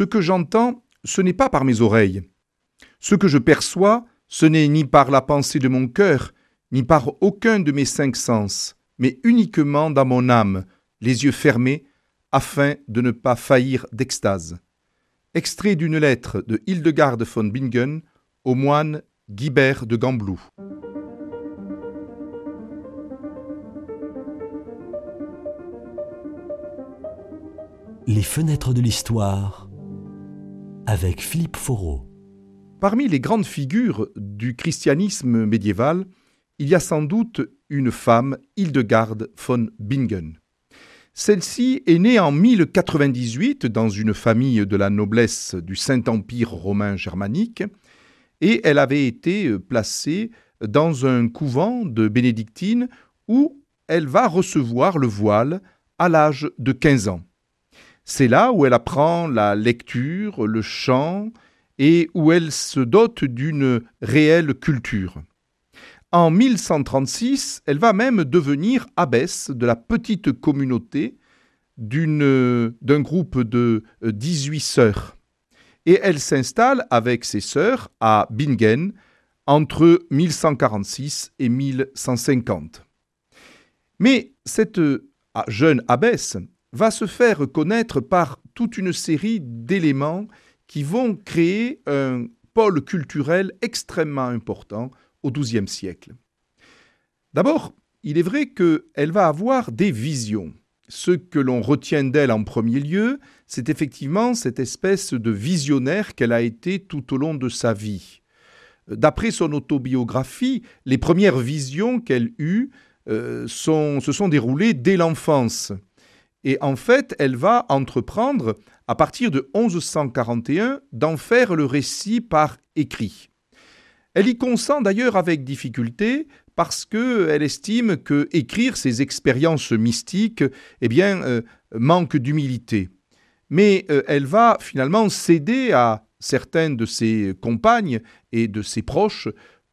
Ce que j'entends, ce n'est pas par mes oreilles. Ce que je perçois, ce n'est ni par la pensée de mon cœur, ni par aucun de mes cinq sens, mais uniquement dans mon âme, les yeux fermés, afin de ne pas faillir d'extase. Extrait d'une lettre de Hildegarde von Bingen au moine Guibert de Gamblou. Les fenêtres de l'histoire avec Philippe Foreau. Parmi les grandes figures du christianisme médiéval, il y a sans doute une femme, Hildegarde von Bingen. Celle-ci est née en 1098 dans une famille de la noblesse du Saint-Empire romain germanique et elle avait été placée dans un couvent de bénédictines où elle va recevoir le voile à l'âge de 15 ans. C'est là où elle apprend la lecture, le chant, et où elle se dote d'une réelle culture. En 1136, elle va même devenir abbesse de la petite communauté d'un groupe de 18 sœurs. Et elle s'installe avec ses sœurs à Bingen entre 1146 et 1150. Mais cette ah, jeune abbesse va se faire connaître par toute une série d'éléments qui vont créer un pôle culturel extrêmement important au XIIe siècle. D'abord, il est vrai qu'elle va avoir des visions. Ce que l'on retient d'elle en premier lieu, c'est effectivement cette espèce de visionnaire qu'elle a été tout au long de sa vie. D'après son autobiographie, les premières visions qu'elle eut euh, se sont déroulées dès l'enfance. Et en fait, elle va entreprendre, à partir de 1141, d'en faire le récit par écrit. Elle y consent d'ailleurs avec difficulté parce qu'elle estime que écrire ses expériences mystiques eh bien, euh, manque d'humilité. Mais euh, elle va finalement céder à certaines de ses compagnes et de ses proches,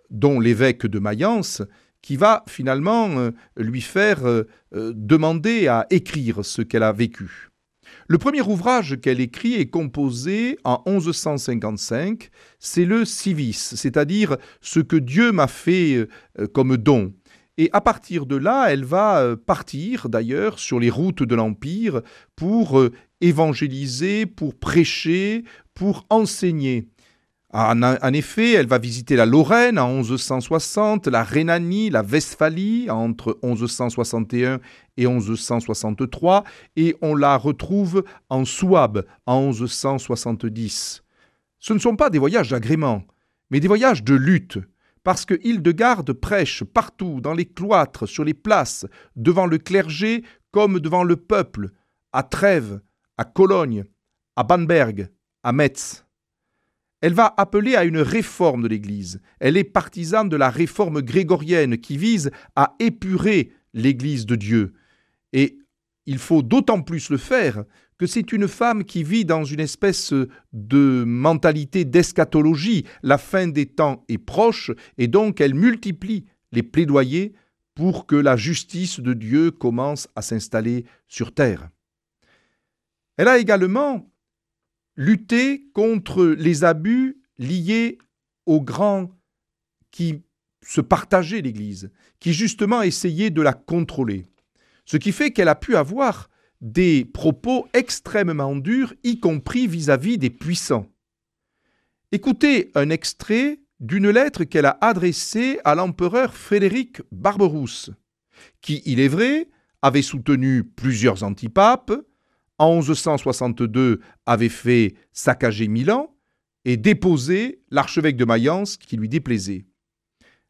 dont l'évêque de Mayence, qui va finalement euh, lui faire euh, euh, demander à écrire ce qu'elle a vécu. Le premier ouvrage qu'elle écrit est composé en 1155, c'est le Civis, c'est-à-dire ce que Dieu m'a fait comme don. Et à partir de là, elle va partir d'ailleurs sur les routes de l'Empire pour évangéliser, pour prêcher, pour enseigner. En, effet, elle va visiter la Lorraine en 1160, la Rhénanie, la Westphalie entre 1161 et 1163, et on la retrouve en Souabe en 1170. Ce ne sont pas des voyages d'agrément, mais des voyages de lutte, parce que Hildegarde prêche partout, dans les cloîtres, sur les places, devant le clergé comme devant le peuple, à Trèves, à Cologne, à Bamberg, à Metz. Elle va appeler à une réforme de l'Église. Elle est partisane de la réforme grégorienne qui vise à épurer l'Église de Dieu. Et il faut d'autant plus le faire que c'est une femme qui vit dans une espèce de mentalité d'eschatologie. La fin des temps est proche et donc elle multiplie les plaidoyers pour que la justice de Dieu commence à s'installer sur terre. Elle a également lutter contre les abus liés aux grands qui se partageaient l'Église, qui justement essayaient de la contrôler. Ce qui fait qu'elle a pu avoir des propos extrêmement durs, y compris vis-à-vis des puissants. Écoutez un extrait d'une lettre qu'elle a adressée à l'empereur Frédéric Barberousse, qui, il est vrai, avait soutenu plusieurs antipapes, en 1162 avait fait saccager Milan et déposer l'archevêque de Mayence qui lui déplaisait.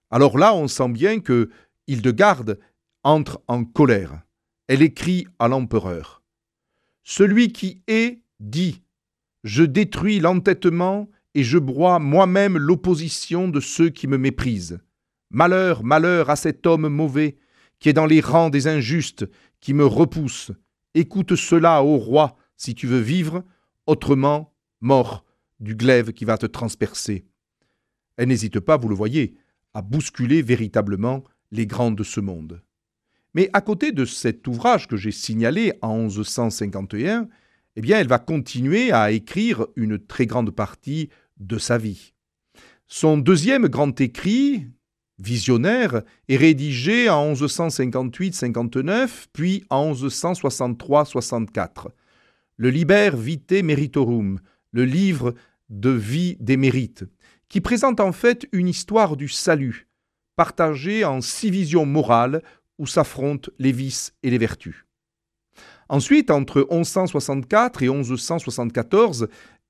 Alors là, on sent bien que Hildegarde entre en colère. Elle écrit à l'empereur Celui qui est dit Je détruis l'entêtement et je broie moi-même l'opposition de ceux qui me méprisent. Malheur, malheur à cet homme mauvais qui est dans les rangs des injustes, qui me repousse, Écoute cela, ô roi, si tu veux vivre, autrement, mort du glaive qui va te transpercer. Elle n'hésite pas, vous le voyez, à bousculer véritablement les grands de ce monde. Mais à côté de cet ouvrage que j'ai signalé en 1151, eh bien, elle va continuer à écrire une très grande partie de sa vie. Son deuxième grand écrit, visionnaire, est rédigé en 1158-59, puis en 1163-64. Le Liber Vitae Meritorum, le livre de vie des mérites, qui présente en fait une histoire du salut, partagée en six visions morales où s'affrontent les vices et les vertus. Ensuite, entre 1164 et 1174,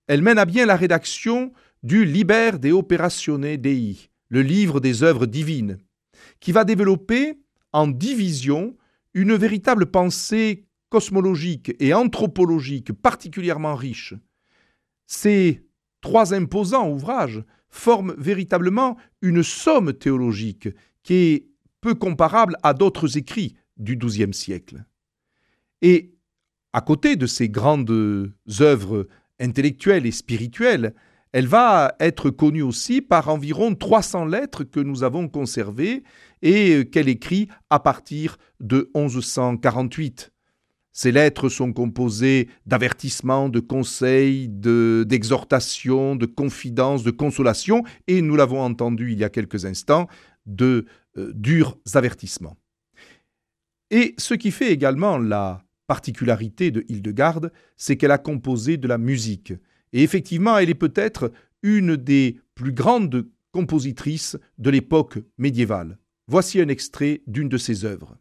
elle mène à bien la rédaction du Liber de Operatione Dei, le livre des œuvres divines, qui va développer en division une véritable pensée cosmologique et anthropologique particulièrement riche. Ces trois imposants ouvrages forment véritablement une somme théologique qui est peu comparable à d'autres écrits du XIIe siècle. Et à côté de ces grandes œuvres intellectuelles et spirituelles, elle va être connue aussi par environ 300 lettres que nous avons conservées et qu'elle écrit à partir de 1148. Ces lettres sont composées d'avertissements, de conseils, d'exhortations, de, confidences, de consolations et, nous l'avons entendu il y a quelques instants, de euh, durs avertissements. Et ce qui fait également la particularité de Hildegarde, c'est qu'elle a composé de la musique. Et effectivement, elle est peut-être une des plus grandes compositrices de l'époque médiévale. Voici un extrait d'une de ses œuvres.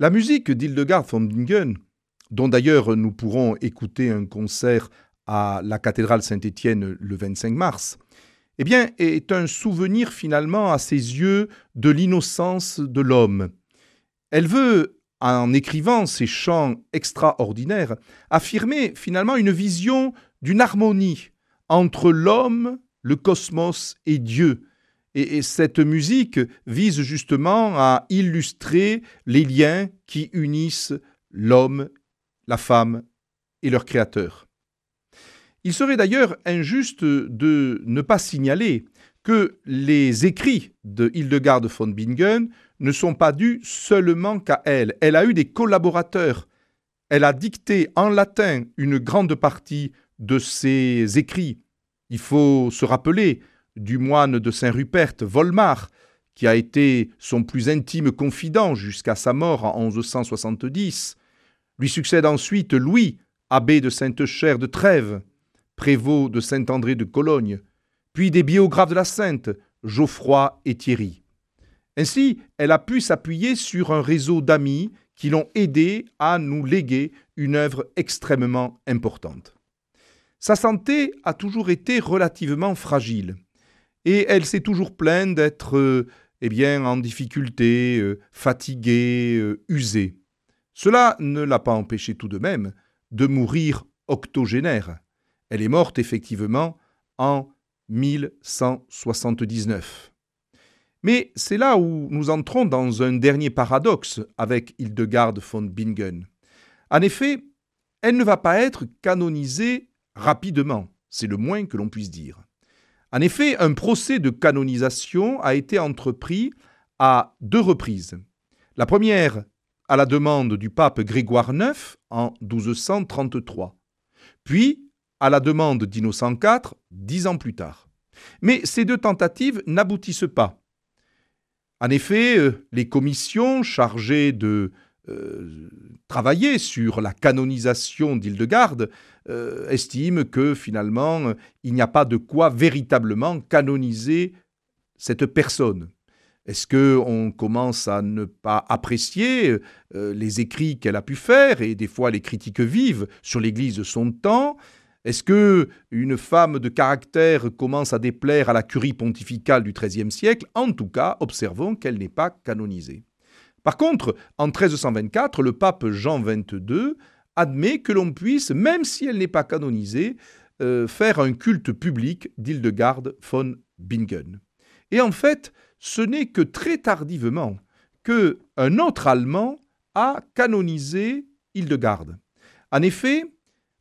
La musique d'Hildegard von Bingen, dont d'ailleurs nous pourrons écouter un concert à la cathédrale Saint-Étienne le 25 mars, eh bien, est un souvenir finalement à ses yeux de l'innocence de l'homme. Elle veut, en écrivant ces chants extraordinaires, affirmer finalement une vision d'une harmonie entre l'homme, le cosmos et Dieu, et, cette musique vise justement à illustrer les liens qui unissent l'homme, la femme et leur créateur. Il serait d'ailleurs injuste de ne pas signaler que les écrits de Hildegard von Bingen ne sont pas dus seulement qu'à elle. Elle a eu des collaborateurs. Elle a dicté en latin une grande partie de ses écrits. Il faut se rappeler du moine de Saint-Rupert, Volmar, qui a été son plus intime confident jusqu'à sa mort en 1170. Lui succède ensuite Louis, abbé de Sainte-Chère de Trèves, prévôt de Saint-André de Cologne, puis des biographes de la Sainte, Geoffroy et Thierry. Ainsi, elle a pu s'appuyer sur un réseau d'amis qui l'ont aidé à nous léguer une œuvre extrêmement importante. Sa santé a toujours été relativement fragile et elle s'est toujours plainte d'être euh, eh bien, en difficulté, euh, fatiguée, euh, usée. Cela ne l'a pas empêchée tout de même de mourir octogénaire. Elle est morte effectivement en 1179. Mais c'est là où nous entrons dans un dernier paradoxe avec Hildegard von Bingen. En effet, elle ne va pas être canonisée rapidement, c'est le moins que l'on puisse dire. En effet, un procès de canonisation a été entrepris à deux reprises. La première à la demande du pape Grégoire IX en 1233, puis à la demande d'Innocent IV dix ans plus tard. Mais ces deux tentatives n'aboutissent pas. En effet, euh, les commissions chargées de euh, travailler sur la canonisation d'Hildegarde euh, estime que finalement il n'y a pas de quoi véritablement canoniser cette personne. Est-ce que on commence à ne pas apprécier euh, les écrits qu'elle a pu faire et des fois les critiques vives sur l'Église de son temps? Est-ce que une femme de caractère commence à déplaire à la curie pontificale du XIIIe siècle? En tout cas, observons qu'elle n'est pas canonisée. Par contre, en 1324, le pape Jean XXII admet que l'on puisse, même si elle n'est pas canonisée, euh, faire un culte public d'Hildegarde von Bingen. Et en fait, ce n'est que très tardivement que un autre Allemand a canonisé Hildegarde. En effet,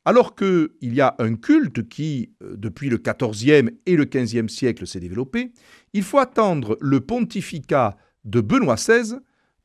alors qu'il y a un culte qui, euh, depuis le XIVe et le XVe siècle, s'est développé, il faut attendre le pontificat de Benoît XVI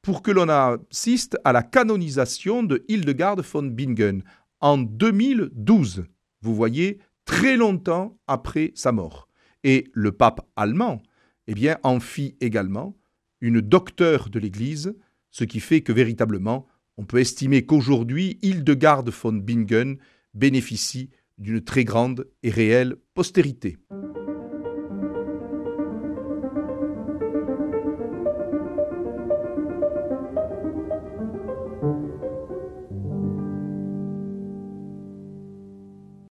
pour que l'on assiste à la canonisation de Hildegarde von Bingen en 2012. Vous voyez, très longtemps après sa mort. Et le pape allemand eh en fit également une docteure de l'Église, ce qui fait que véritablement, on peut estimer qu'aujourd'hui, Hildegarde von Bingen bénéficie d'une très grande et réelle postérité.